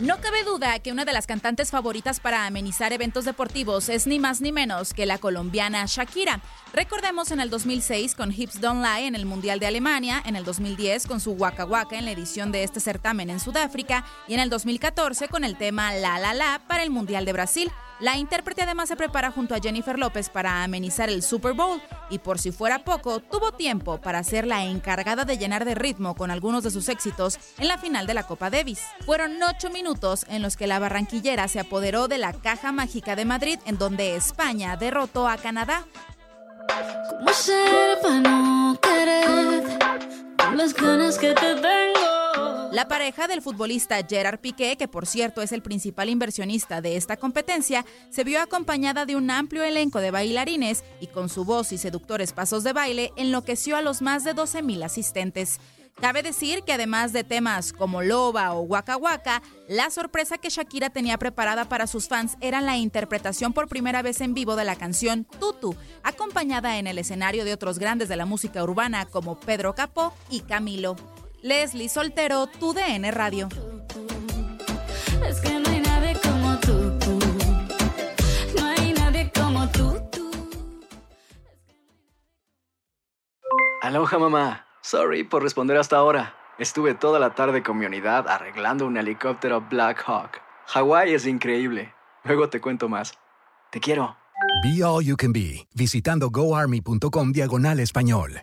No cabe duda que una de las cantantes favoritas para amenizar eventos deportivos es ni más ni menos que la colombiana Shakira. Recordemos en el 2006 con Hips Don't Lie en el Mundial de Alemania, en el 2010 con su Waka Waka en la edición de este certamen en Sudáfrica y en el 2014 con el tema La La La para el Mundial de Brasil. La intérprete además se prepara junto a Jennifer López para amenizar el Super Bowl y por si fuera poco, tuvo tiempo para ser la encargada de llenar de ritmo con algunos de sus éxitos en la final de la Copa Davis. Fueron ocho minutos en los que la barranquillera se apoderó de la caja mágica de Madrid en donde España derrotó a Canadá. La pareja del futbolista Gerard Piqué, que por cierto es el principal inversionista de esta competencia, se vio acompañada de un amplio elenco de bailarines y con su voz y seductores pasos de baile enloqueció a los más de 12.000 asistentes. Cabe decir que además de temas como Loba o Waka Waka, la sorpresa que Shakira tenía preparada para sus fans era la interpretación por primera vez en vivo de la canción Tutu, acompañada en el escenario de otros grandes de la música urbana como Pedro Capó y Camilo. Leslie Soltero, tu DN Radio. Es que no hay nadie como tú, tú. No hay nadie como tú, tú. Aloha mamá, sorry por responder hasta ahora. Estuve toda la tarde con mi unidad arreglando un helicóptero Black Hawk. Hawái es increíble. Luego te cuento más. Te quiero. Be All You Can Be, visitando goarmy.com diagonal español.